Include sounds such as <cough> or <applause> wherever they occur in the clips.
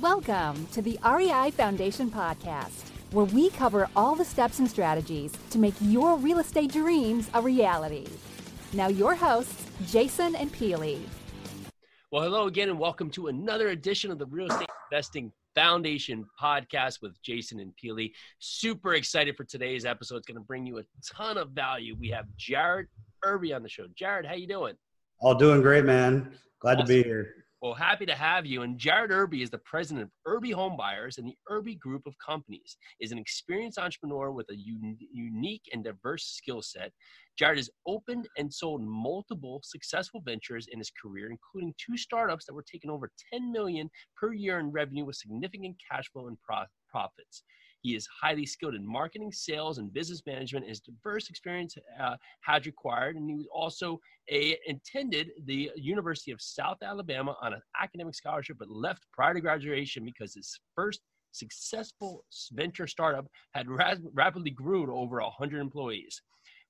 Welcome to the REI Foundation Podcast, where we cover all the steps and strategies to make your real estate dreams a reality. Now, your hosts, Jason and Peely. Well, hello again, and welcome to another edition of the Real Estate Investing Foundation podcast with Jason and Peely. Super excited for today's episode. It's going to bring you a ton of value. We have Jared Irby on the show. Jared, how you doing? All doing great, man. Glad awesome. to be here. Well, happy to have you. And Jared Irby is the president of Irby Home Buyers and the Irby Group of Companies. Is an experienced entrepreneur with a un- unique and diverse skill set. Jared has opened and sold multiple successful ventures in his career, including two startups that were taking over 10 million per year in revenue with significant cash flow and pro- profits. He is highly skilled in marketing, sales, and business management. His diverse experience uh, required, and he was also a, attended the University of South Alabama on an academic scholarship, but left prior to graduation because his first successful venture startup had ra- rapidly grew to over 100 employees.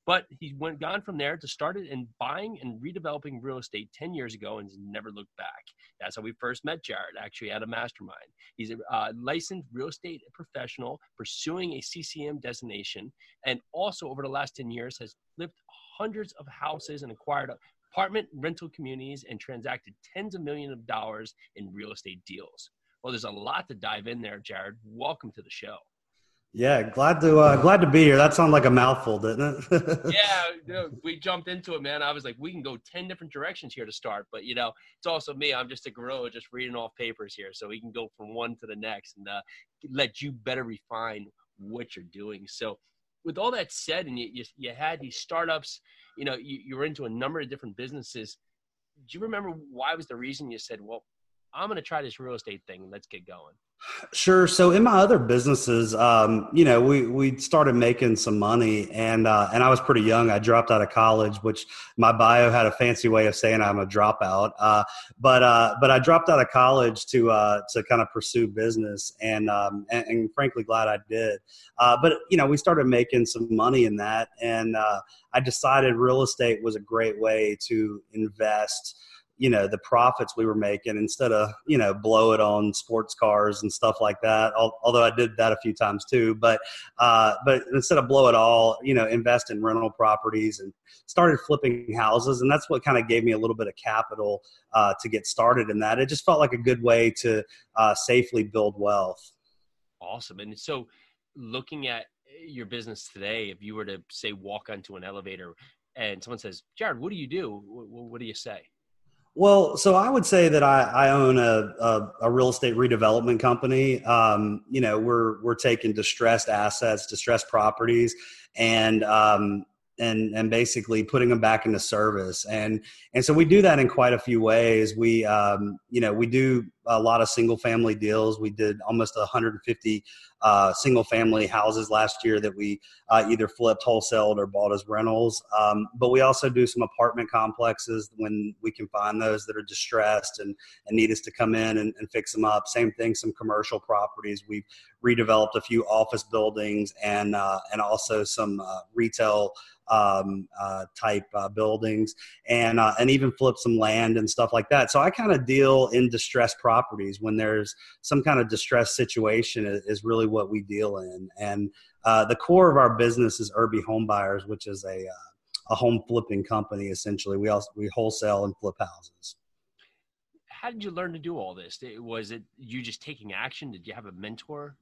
But he went gone from there to started in buying and redeveloping real estate 10 years ago and has never looked back. That's how we first met Jared, actually at a mastermind. He's a uh, licensed real estate professional pursuing a CCIM designation, and also over the last 10 years has flipped hundreds of houses and acquired apartment rental communities and transacted tens of millions of dollars in real estate deals. Well, there's a lot to dive in there, Jared. Welcome to the show. Yeah, glad to uh, glad to be here. That sounded like a mouthful, didn't it? <laughs> yeah, we jumped into it, man. I was like, we can go ten different directions here to start, but you know, it's also me. I'm just a gorilla, just reading off papers here, so we can go from one to the next and uh, let you better refine what you're doing. So, with all that said, and you you, you had these startups, you know, you, you were into a number of different businesses. Do you remember why was the reason you said, well, I'm going to try this real estate thing and let's get going? Sure. So in my other businesses, um, you know, we we started making some money, and uh, and I was pretty young. I dropped out of college, which my bio had a fancy way of saying I'm a dropout. Uh, but uh, but I dropped out of college to uh, to kind of pursue business, and, um, and, and frankly, glad I did. Uh, but you know, we started making some money in that, and uh, I decided real estate was a great way to invest you know the profits we were making instead of you know blow it on sports cars and stuff like that although i did that a few times too but uh, but instead of blow it all you know invest in rental properties and started flipping houses and that's what kind of gave me a little bit of capital uh, to get started in that. It just felt like a good way to uh, safely build wealth. Awesome and so looking at your business today if you were to say walk onto an elevator and someone says jared what do you do? What do you say well, so I would say that I, I own a, a, a, real estate redevelopment company. Um, you know, we're we're taking distressed assets, distressed properties, and um, and and basically putting them back into service and and so we do that in quite a few ways we um, you know we do a lot of single family deals. We did almost 150 uh, single family houses last year that we uh, either flipped wholesaled or bought as rentals. Um, but we also do some apartment complexes when we can find those that are distressed and, and need us to come in and, and fix them up. Same thing some commercial properties. We've redeveloped a few office buildings and uh, and also some uh, retail um, uh, type uh, buildings and uh, and even flip some land and stuff like that. So I kind of deal in distressed properties when there's some kind of distressed situation is, really what we deal in. And uh, the core of our business is Irby Home Buyers, which is a uh, a home flipping company essentially. We also we wholesale and flip houses. How did you learn to do all this? Was it you just taking action? Did you have a mentor?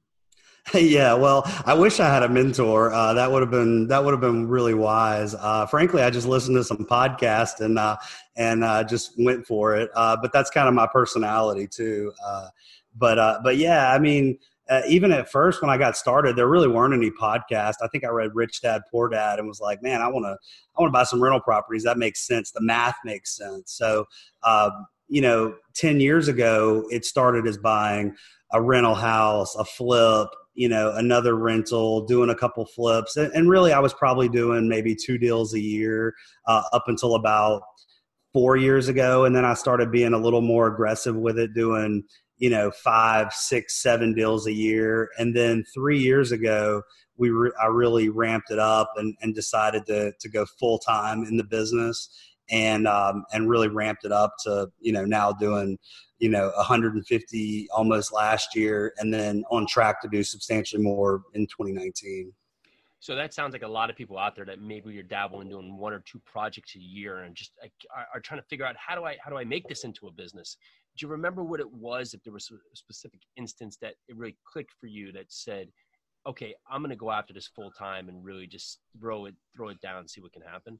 Yeah, well, I wish I had a mentor. Uh, that would have been that would have been really wise. Uh, frankly, I just listened to some podcast and uh, and uh, just went for it. Uh, but that's kind of my personality too. Uh, but but yeah, I mean, even at first when I got started, there really weren't any podcasts. I think I read Rich Dad Poor Dad and was like, man, I want to I want to buy some rental properties. That makes sense. The math makes sense. So you know, ten years ago, it started as buying a rental house, a flip, you know, another rental, doing a couple flips. And, and really, I was probably doing maybe two deals a year uh, up until about four years ago. And then I started being a little more aggressive with it, doing, you know, five, six, seven deals a year. And then three years ago, we re- I really ramped it up and, and decided to, to go full time in the business and um, and really ramped it up to you know now doing you know 150 almost last year, and then on track to do substantially more in 2019. So that sounds like a lot of people out there that maybe you're dabbling doing one or two projects a year and just are, are trying to figure out how do I how do I make this into a business? Do you remember what it was? If there was a specific instance that it really clicked for you that said, "Okay, I'm going to go after this full time and really just throw it throw it down and see what can happen."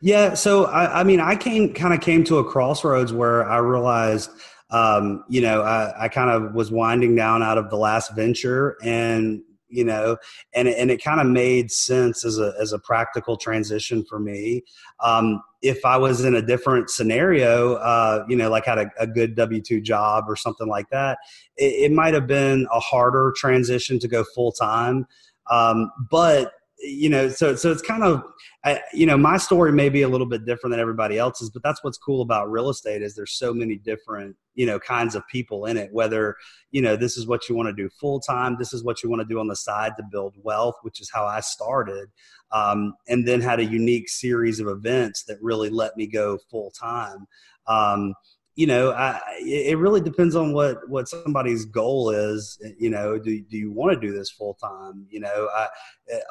Yeah, so I, I mean, I came kind of came to a crossroads where I realized, um, you know, I, I kind of was winding down out of the last venture, and you know, and and it kind of made sense as a as a practical transition for me. Um, if I was in a different scenario, uh, you know, like had a, a good W two job or something like that, it, it might have been a harder transition to go full time. Um, but you know, so so it's kind of, I, you know, my story may be a little bit different than everybody else's, but that's what's cool about real estate is there's so many different, you know, kinds of people in it. Whether you know this is what you want to do full time, this is what you want to do on the side to build wealth, which is how I started, um, and then had a unique series of events that really let me go full time. Um, you know, I, it really depends on what what somebody's goal is. You know, do do you want to do this full time? You know, I,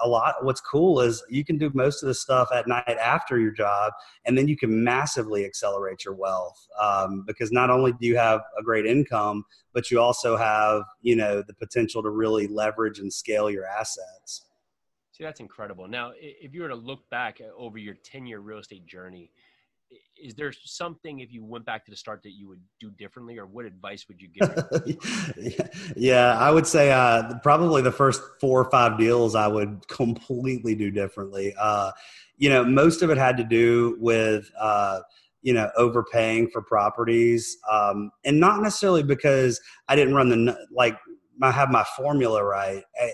a lot. What's cool is you can do most of the stuff at night after your job, and then you can massively accelerate your wealth um, because not only do you have a great income, but you also have you know the potential to really leverage and scale your assets. See, that's incredible. Now, if you were to look back over your ten year real estate journey is there something if you went back to the start that you would do differently or what advice would you give <laughs> yeah i would say uh, probably the first four or five deals i would <laughs> completely do differently uh, you know most of it had to do with uh, you know overpaying for properties um, and not necessarily because i didn't run the like I have my formula right. I,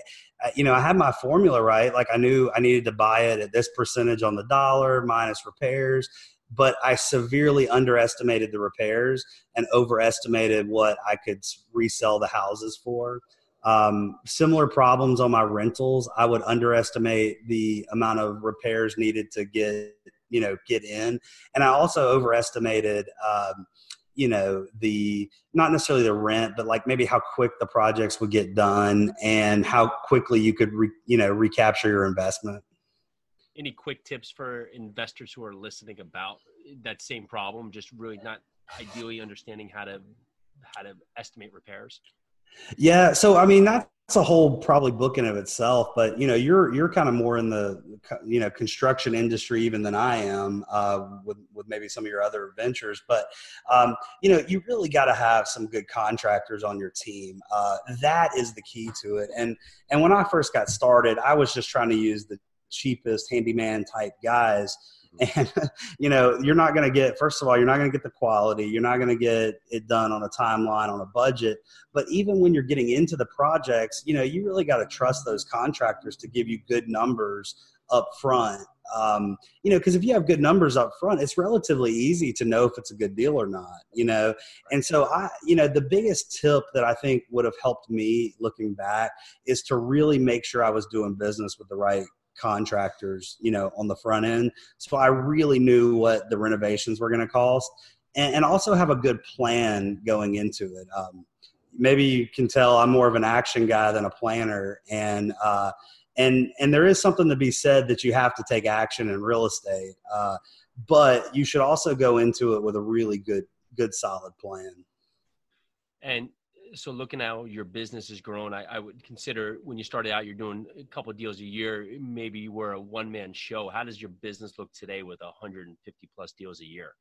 you know, I had my formula right. Like I knew I needed to buy it at this percentage on the dollar minus repairs but I severely underestimated the repairs and overestimated what I could resell the houses for. Um, similar problems on my rentals. I would underestimate the amount of repairs needed to get you know get in, and I also overestimated. Um, you know the not necessarily the rent but like maybe how quick the projects would get done and how quickly you could re, you know recapture your investment any quick tips for investors who are listening about that same problem just really not ideally understanding how to how to estimate repairs? Yeah so i mean that's a whole probably book in of itself but you know you're you're kind of more in the you know construction industry even than i am uh, with with maybe some of your other ventures but um, you know you really got to have some good contractors on your team uh, that is the key to it and and when i first got started i was just trying to use the cheapest handyman type guys. And <laughs> you know you're not going to get first of all you're not going to get the quality. You're not going to get it done on a timeline on a budget. But even when you're getting into the projects you know you really got to trust those contractors to give you good numbers up front. Um, you know because if you have good numbers up front it's relatively easy to know if it's a good deal or not you know? And so i you know the biggest tip that i think would have helped me looking back is to really make sure i was doing business with the right contractors, you know, on the front end. So I really knew what the renovations were going to cost and, and, also have a good plan going into it. Um, maybe you can tell I'm more of an action guy than a planner. And, uh, and, and there is something to be said that you have to take action in real estate. Uh, but you should also go into it with a really good, good, solid plan. And so looking at how your business has grown, I, I, would consider when you started out, you're doing a couple deals a year. Maybe you were a one man show. How does your business look today with 150 plus deals a year?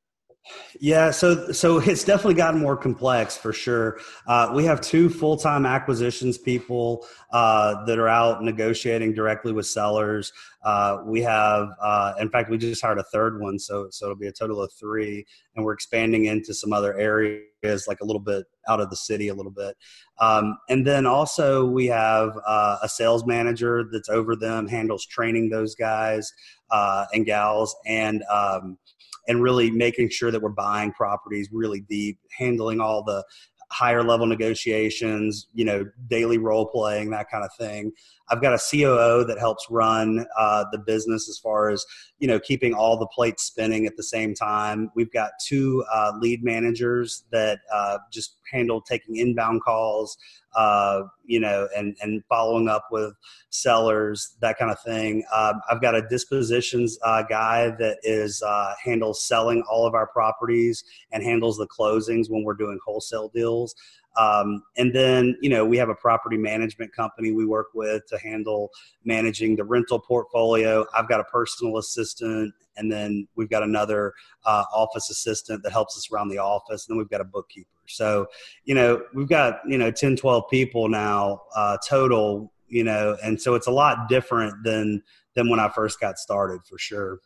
Yeah, so so it's definitely gotten more complex for sure. Uh, we have two full time acquisitions people uh, that are out negotiating directly with sellers. Uh, we have, uh, in fact, we just hired a third one, so so it'll be a total of three, and we're expanding into some other areas, like a little bit out of the city, a little bit. Um, and then also we have uh, a sales manager that's over them, handles training those guys uh, and gals, and um, and really making sure that we're buying properties really deep, handling all the higher level negotiations, you know, daily role playing, that kind of thing. I've got a COO that helps run uh, the business as far as you know keeping all the plates spinning at the same time. We've got two uh, lead managers that uh, just handle taking inbound calls, uh, you know, and and following up with sellers, that kind of thing. Um, I've got a dispositions uh, guy that is uh, handles selling all of our properties and handles the closings when we're doing wholesale deals. Um, and then, you know, we have a property management company we work with to handle managing the rental portfolio. I've got a personal assistant, and then we've got another uh, office assistant that helps us around the office. And then we've got a bookkeeper. So, you know, we've got, you know, 10, 12 people now uh, total, you know, and so it's a lot different than than when I first got started for sure.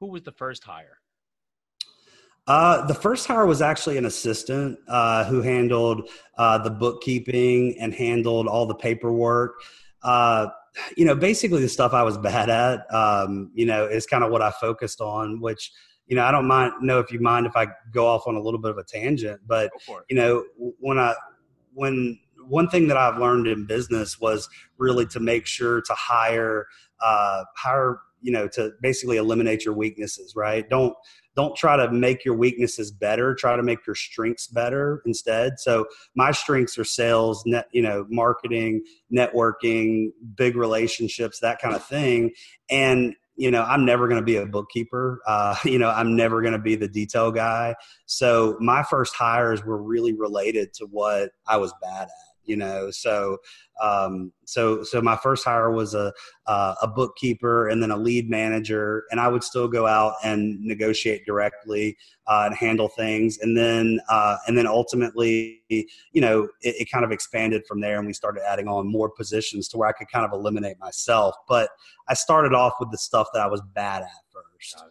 Who was the first hire? Uh, the first hire was actually an assistant uh, who handled uh, the bookkeeping and handled all the paperwork. Uh, you know, basically the stuff I was bad at. Um, you know, is kind of what I focused on. Which, you know, I don't mind. Know if you mind if I go off on a little bit of a tangent, but you know, when I when one thing that I've learned in business was really to make sure to hire uh, hire you know to basically eliminate your weaknesses. Right? Don't don't try to make your weaknesses better try to make your strengths better instead so my strengths are sales net you know marketing networking big relationships that kind of thing and you know i'm never going to be a bookkeeper uh, <laughs> you know i'm never going to be the detail guy. So my first hires were really related to what i was bad at you know so um, so so my first hire was a uh, a bookkeeper and then a lead manager and i would still go out and negotiate directly uh, and handle things. And then uh, and then ultimately you know it, it, kind of expanded from there and we started adding on more positions to where i could kind of eliminate myself. But i started off with the stuff that i was bad at first.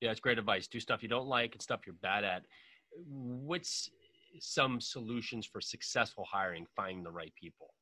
Yeah it's great advice. Do stuff you don't like and stuff you're bad at. What's some solutions for successful hiring, finding the right people?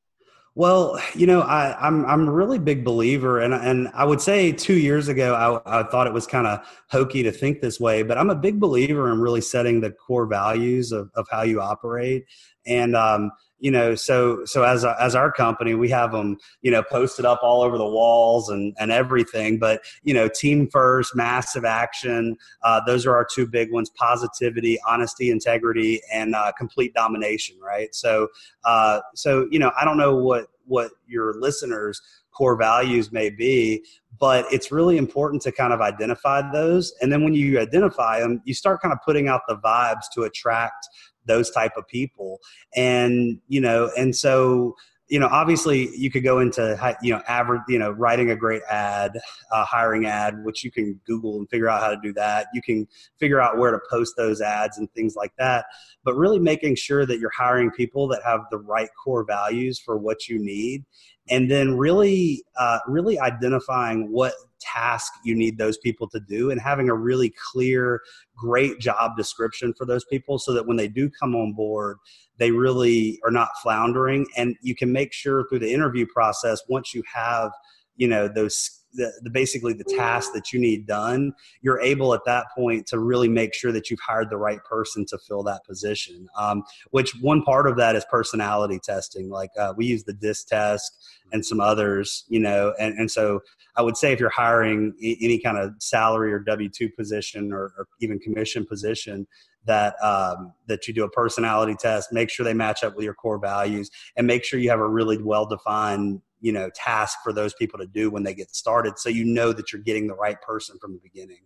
Well, you know, I, am I'm, I'm a really big believer, and and I would say two years ago I, I thought it was kind of hokey to think this way, but I'm a big believer in really setting the core values of, of how you operate, and um, you know so so as as our company we have them you know posted up all over the walls and and everything but you know team first massive action uh, those are our two big ones positivity honesty integrity and uh, complete domination right? So uh, so you know i don't know what what your listeners core values may be but it's really important to kind of identify those and then when you identify them you start kind of putting out the vibes to attract those type of people. And you know and so you know obviously you could go into you know average you know writing a great ad hiring ad which you can google and figure out how to do that. You can figure out where to post those ads and things like that. But really making sure that you're hiring people that have the right core values for what you need. And then really uh, really identifying what task you need those people to do and having a really clear great job description for those people so that when they do come on board they really are not floundering. And you can make sure through the interview process once you have you know those the, the, basically the task that you need done you're able at that point to really make sure that you've hired the right person to fill that position. Um, which one part of that is personality testing. Like uh, we use the disc test and some others you know and, and so i would say if you're hiring any kind of salary or w2 position or, or even commission position that um, that you do a personality test make sure they match up with your core values and make sure you have a really well defined you know task for those people to do when they get started so you know that you're getting the right person from the beginning.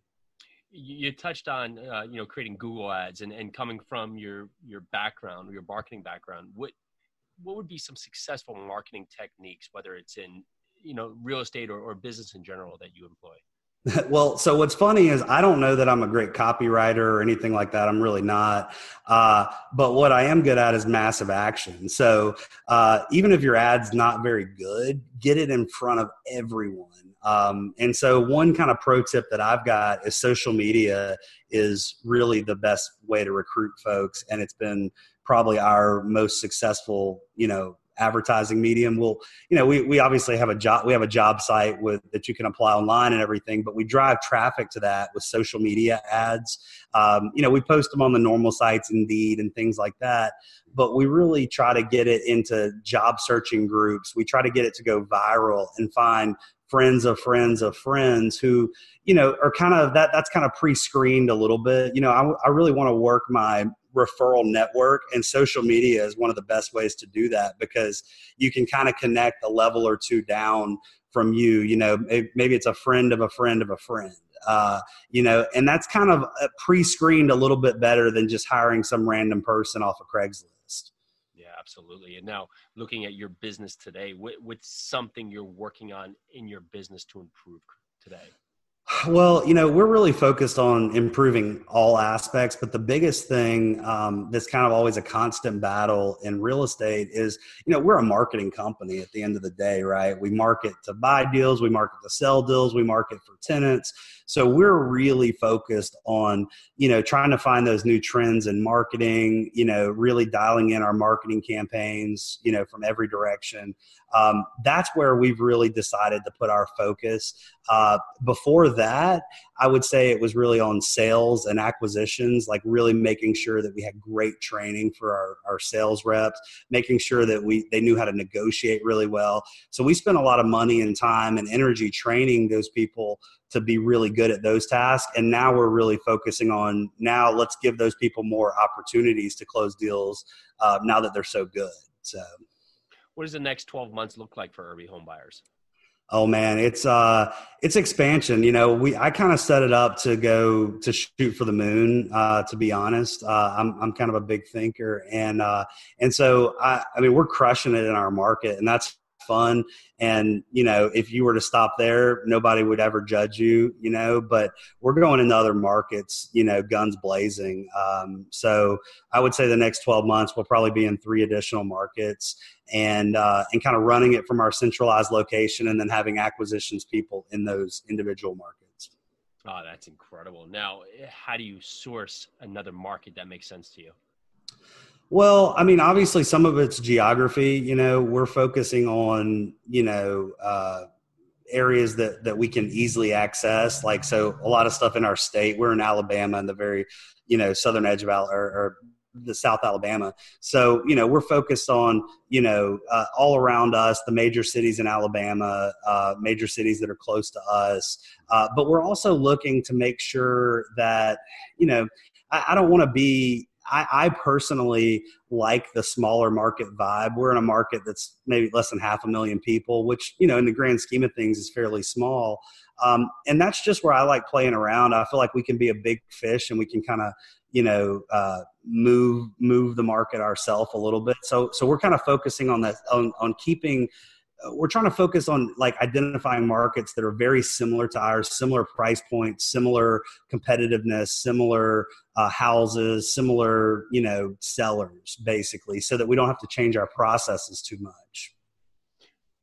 You touched on uh, you know creating google ads and, and coming from your your background your marketing background what what would be some successful marketing techniques whether it's in you know real estate or, or business in general that you employ <laughs> well, so what's funny is I don't know that I'm a great copywriter or anything like that. I'm really not. Uh, but what I am good at is massive action. So uh, even if your ad's not very good, get it in front of everyone. Um, and so one kind of pro tip that I've got is social media is really the best way to recruit folks, and it's been probably our most successful, you know, advertising medium. We'll, you know, we, we obviously have a job, we have a job site with that you can apply online and everything, but we drive traffic to that with social media ads. Um, you know, we post them on the normal sites, Indeed, and things like that. But we really try to get it into job searching groups. We try to get it to go viral and find friends of friends of friends who you know are kind of that that's kind of pre-screened a little bit you know i, I really want to work my referral network and social media is one of the best ways to do that because you can kind of connect a level or two down from you you know maybe it's a friend of a friend of a friend uh, you know and that's kind of uh, pre-screened a little bit better than just hiring some random person off of craigslist. Yeah absolutely and now looking at your business today what, what's something you're working on in your business to improve today well, you know, we're really focused on improving all aspects, but the biggest thing um, that's kind of always a constant battle in real estate is, you know, we're a marketing company at the end of the day, right? We market to buy deals, we market to sell deals, we market for tenants. So we're really focused on, you know, trying to find those new trends in marketing, you know, really dialing in our marketing campaigns, you know, from every direction. Um, that's where we've really decided to put our focus. Uh, before that, I would say it was really on sales and acquisitions, like really making sure that we had great training for our, our sales reps, making sure that we they knew how to negotiate really well. So we spent a lot of money and time and energy training those people to be really good at those tasks. And now we're really focusing on now let's give those people more opportunities to close deals uh, now that they're so good. So, what does the next 12 months look like for Irby home buyers? Oh man, it's uh it's expansion. You know, we I kind of set it up to go to shoot for the moon. Uh, to be honest, uh, I'm I'm kind of a big thinker, and uh, and so I I mean we're crushing it in our market, and that's fun. And you know if you were to stop there nobody would ever judge you you know but we're going into other markets you know guns blazing. Um, so i would say the next 12 months we'll probably be in three additional markets and uh, and kind of running it from our centralized location and then having acquisitions people in those individual markets. Oh that's incredible. Now how do you source another market that makes sense to you well, I mean, obviously, some of it's geography. You know, we're focusing on you know uh, areas that that we can easily access. Like, so a lot of stuff in our state. We're in Alabama, in the very you know southern edge of Al- or, or the South Alabama. So, you know, we're focused on, you know, uh, all around us, the major cities in Alabama, uh, major cities that are close to us. Uh, but we're also looking to make sure that, you know, I, I don't want to be I, I, personally like the smaller market vibe. We're in a market that's maybe less than half a million people, which, you know, in the grand scheme of things is fairly small. Um, and that's just where I like playing around. I feel like we can be a big fish and we can kind of, you know, uh, move move the market ourselves a little bit. So so we're kind of focusing on that on, on keeping we're trying to focus on like identifying markets that are very similar to ours, similar price points, similar competitiveness, similar uh, houses, similar you know sellers, basically, so that we don't have to change our processes too much.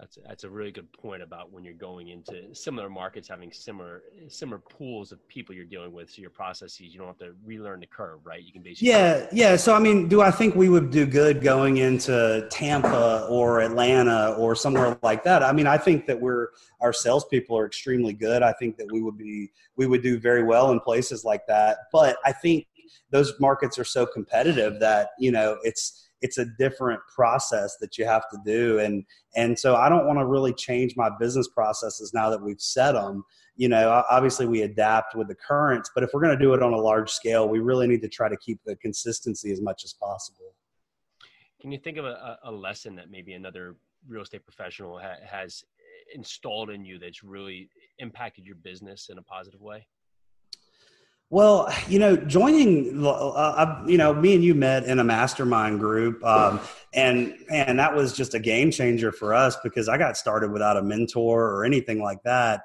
That's that's a really good point about when you're going into similar markets, having similar similar pools of people you're dealing with. So your processes, you don't have to relearn the curve, right? You can basically yeah, yeah. So I mean, do I think we would do good going into Tampa or Atlanta or somewhere like that? I mean, I think that we're our salespeople are extremely good. I think that we would be we would do very well in places like that. But I think those markets are so competitive that you know it's it's a different process that you have to do. And and so i don't want to really change my business processes now that we've set them you know obviously we adapt with the currents but if we're going to do it on a large scale we really need to try to keep the consistency as much as possible. Can you think of a, a lesson that maybe another real estate professional ha- has installed in you that's really impacted your business in a positive way well, you know, joining, uh, you know, me and you met in a mastermind group, um, and and that was just a game changer for us because I got started without a mentor or anything like that,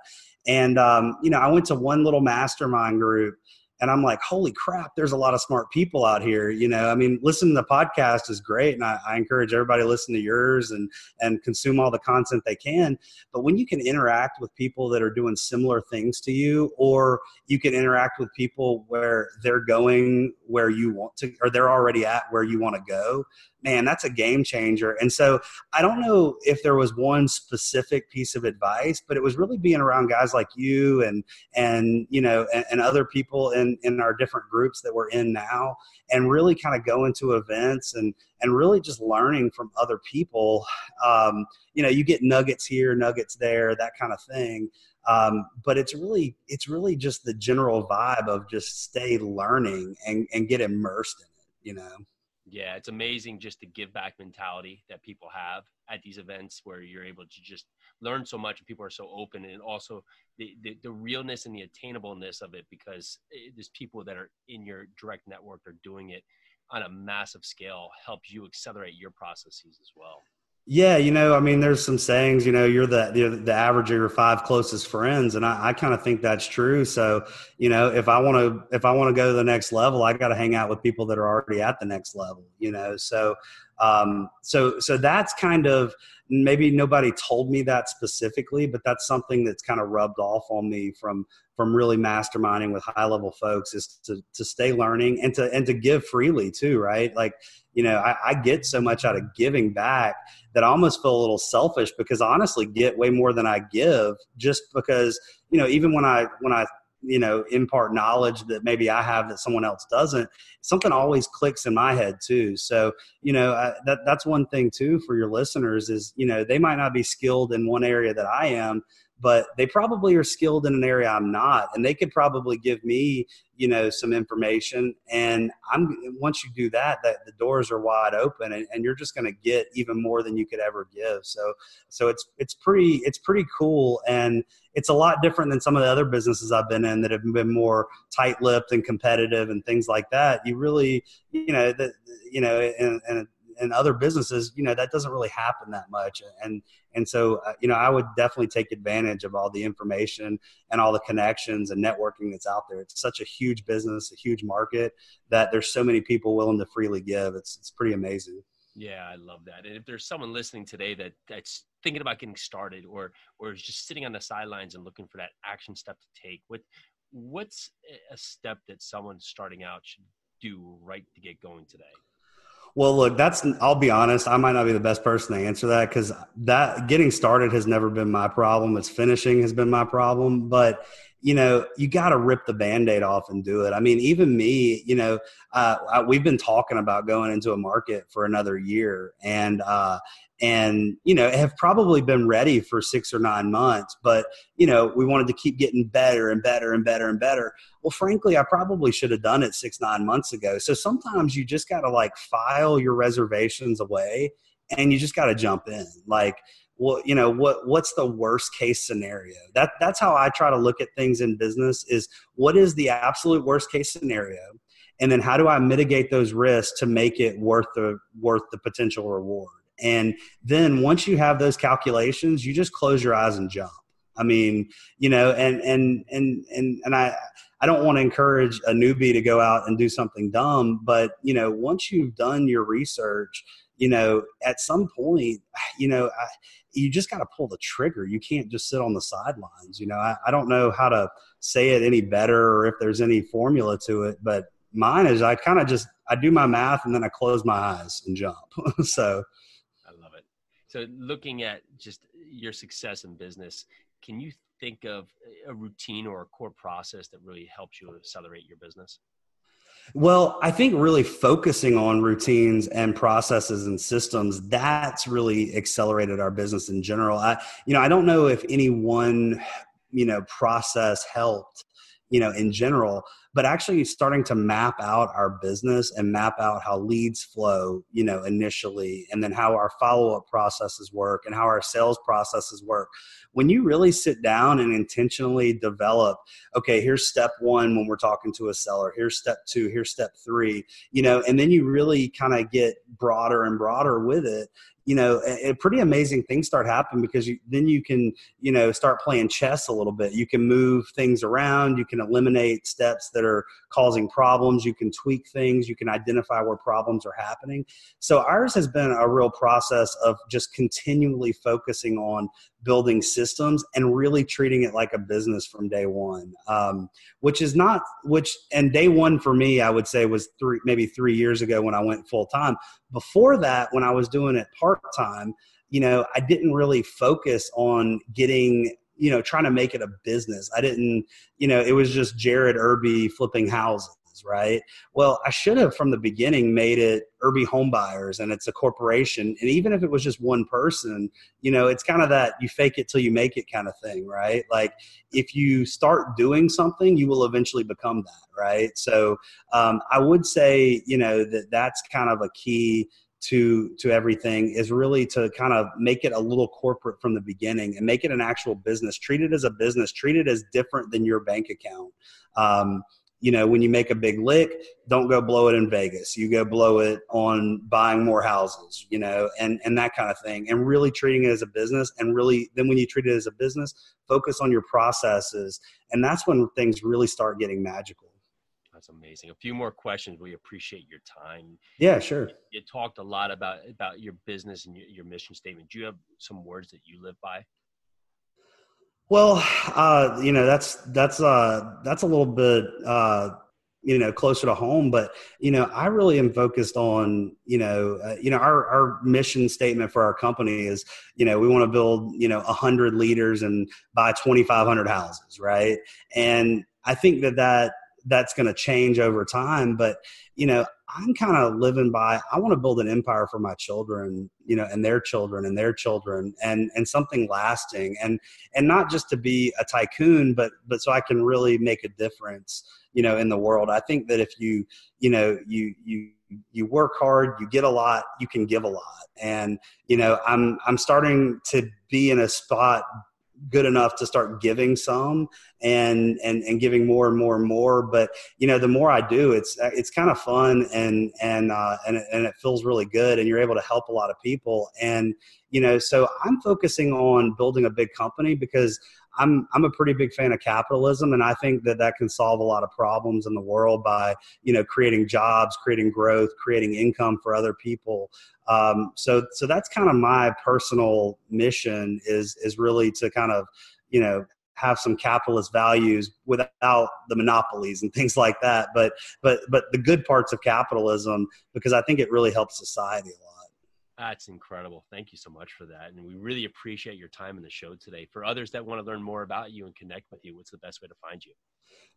and um, you know, I went to one little mastermind group, and I'm like, holy crap, there's a lot of smart people out here. You know, I mean, listen to the podcast is great, and I, I, encourage everybody to listen to yours and and consume all the content they can. But when you can interact with people that are doing similar things to you, or you can interact with people where they're going where you want to, or they're already at where you want to go, man, that's a game changer. And so I don't know if there was one specific piece of advice, but it was really being around guys like you and and you know and, and other people in in our different groups that we're in now, and really kind of going to events and and really just learning from other people. Um, you know, you get nuggets here, nuggets there, that kind of thing. Um, but it's really it's really just the general vibe of just stay learning and and get immersed in it. You know. Yeah, it's amazing just the give back mentality that people have at these events where you're able to just learn so much and people are so open and also the, the, the realness and the attainableness of it because eh, there's people that are in your direct network are doing it on a massive scale helps you accelerate your processes as well. Yeah, you know, I mean, there's some sayings. You know, you're the you're the average of your five closest friends, and I, I kind of think that's true. So, you know, if I want to if I want to go to the next level, I got to hang out with people that are already at the next level. You know, so um, so so that's kind of maybe nobody told me that specifically, but that's something that's kind of rubbed off on me from from really masterminding with high level folks is to to stay learning and to and to give freely too, right? Like you know, I, I, get so much out of giving back that I almost feel a little selfish because I honestly get way more than I give just because, you know, even when I, when I, you know, impart knowledge that maybe I have that someone else doesn't, something always clicks in my head too. So, you know, I, that, that's one thing too for your listeners is, you know, they might not be skilled in one area that I am, but they probably are skilled in an area I'm not, and they could probably give me, you know, some information. And I'm once you do that, that the doors are wide open, and, and you're just going to get even more than you could ever give. So, so it's it's pretty it's pretty cool, and it's a lot different than some of the other businesses I've been in that have been more tight-lipped and competitive and things like that. You really, you know, you know, and, and in other businesses, you know, that doesn't really happen that much. And and so, uh, you know, I would definitely take advantage of all the information and all the connections and networking that's out there. It's such a huge business, a huge market that there's so many people willing to freely give. It's it's pretty amazing. Yeah, I love that. And if there's someone listening today that that's thinking about getting started or or is just sitting on the sidelines and looking for that action step to take, what what's a step that someone starting out should do right to get going today? Well, look, that's I'll be honest, I might not be the best person to answer that cuz that getting started has never been my problem. It's finishing has been my problem, but you know, you got to rip the band-aid off and do it. I mean, even me, you know, uh, I, we've been talking about going into a market for another year and uh, and you know have probably been ready for six or nine months but you know we wanted to keep getting better and better and better and better. Well frankly i probably should have done it six nine months ago. So sometimes you just got to like file your reservations away and you just got to jump in. Like well you know what what's the worst case scenario? That that's how i try to look at things in business is what is the absolute worst case scenario? And then how do i mitigate those risks to make it worth the worth the potential reward? And then once you have those calculations, you just close your eyes and jump. I mean, you know, and and and and and I I don't want to encourage a newbie to go out and do something dumb, but you know, once you've done your research, you know, at some point, <sighs> you know, I, you just got to pull the trigger. You can't just sit on the sidelines. You know, I, I don't know how to say it any better or if there's any formula to it, but mine is I kind of just I do my math and then I close my eyes and jump. <laughs> so I love it. so, looking at just your success in business, can you think of a routine or a core process that really helps you accelerate your business? Well, I think really focusing on routines and processes and systems that's really accelerated our business in general. I you know, I don't know if any one, you know, process helped, you know, in general, but actually starting to map out our business and map out how leads flow, you know, initially, and then how our follow up processes work and how our sales processes work. When you really sit down and intentionally develop, okay, here's step one when we're talking to a seller, here's step two, here's step three, you know, and then you really kind of get broader and broader with it, you know, a, pretty amazing things start happening because you, then you can, you know, start playing chess a little bit. You can move things around. You can eliminate steps that are causing problems. You can tweak things. You can identify where problems are happening. So ours has been a real process of just continually focusing on building systems and really treating it like a business from day one um, which is not which and day one for me i would say was three maybe three years ago when i went full time before that when i was doing it part time you know i didn't really focus on getting you know trying to make it a business i didn't you know it was just jared irby flipping houses right? Well, I should have from the beginning made it Irby Home Buyers and it's a corporation. And even if it was just one person, you know, it's kind of that you fake it till you make it kind of thing, right? Like if you start doing something, you will eventually become that, right? So um, I would say, you know, that that's kind of a key to to everything is really to kind of make it a little corporate from the beginning and make it an actual business treat it as a business treat it as different than your bank account um, you know, when you make a big lick, don't go blow it in Vegas. You go blow it on buying more houses, you know, and, and that kind of thing. And really treating it as a business. And really, then when you treat it as a business, focus on your processes. And that's when things really start getting magical. That's amazing. A few more questions. We appreciate your time. Yeah, sure. You, you talked a lot about about your business and your, your mission statement. Do you have some words that you live by? Well, uh, you know that's that's uh, that's a little bit uh, you know closer to home, but you know I really am focused on you know uh, you know our our mission statement for our company is you know we want to build you know hundred leaders and buy twenty five hundred houses, right? And I think that that that's going to change over time, but you know I'm kind of living by I want to build an empire for my children, you know, and their children and their children and and something lasting and and not just to be a tycoon but but so I can really make a difference, you know, in the world. I think that if you, you know, you you you work hard, you get a lot, you can give a lot. And you know, I'm I'm starting to be in a spot good enough to start giving some and and and giving more and more and more. But you know the more i do it's it's kind of fun and and uh, and and it feels really good and you're able to help a lot of people. And you know so i'm focusing on building a big company because I'm I'm a pretty big fan of capitalism, and I think that that can solve a lot of problems in the world by you know creating jobs, creating growth, creating income for other people. Um, so so that's kind of my personal mission is is really to kind of you know have some capitalist values without the monopolies and <laughs> things like that but but but the good parts of capitalism because i think it really helps society a lot that's incredible. Thank you so much for that. And we really appreciate your time in the show today. For others that want to learn more about you and connect with you, what's the best way to find you?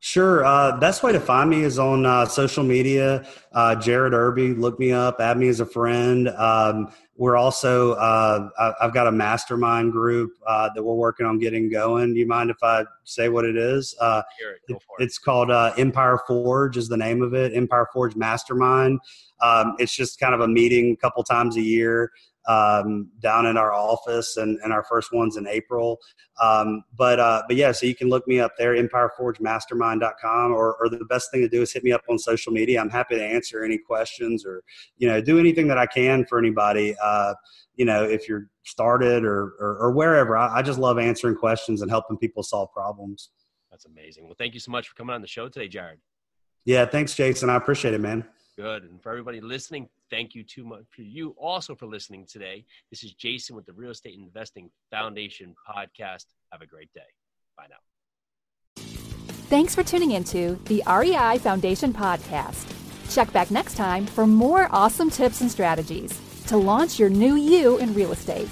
Sure. Uh, best way to find me is on uh, social media. Uh, Jared Irby, look me up, add me as a friend. Um, we're also, uh, I've got a mastermind group uh, that we're working on getting going. Do you mind if I say what it is? Uh, it, it. It's called Empire Forge, is the name of it. Empire Forge Mastermind. Um, it's just kind of a meeting a couple times a year um, down in our office, and, and our first one's in April. Um, but uh, but yeah, so you can look me up there, EmpireForgeMastermind.com, or or the best thing to do is hit me up on social media. I'm happy to answer any questions or you know do anything that I can for anybody. Uh, you know, if you're started or or, or wherever, I, I just love answering questions and helping people solve problems. That's amazing. Well, thank you so much for coming on the show today, Jared. Yeah, thanks, Jason. I appreciate it, man. Good. And for everybody listening, thank you too much for you also for listening today. This is Jason with the Real Estate Investing Foundation podcast. Have a great day. Bye now. Thanks for tuning into the REI Foundation podcast. Check back next time for more awesome tips and strategies to launch your new you in real estate.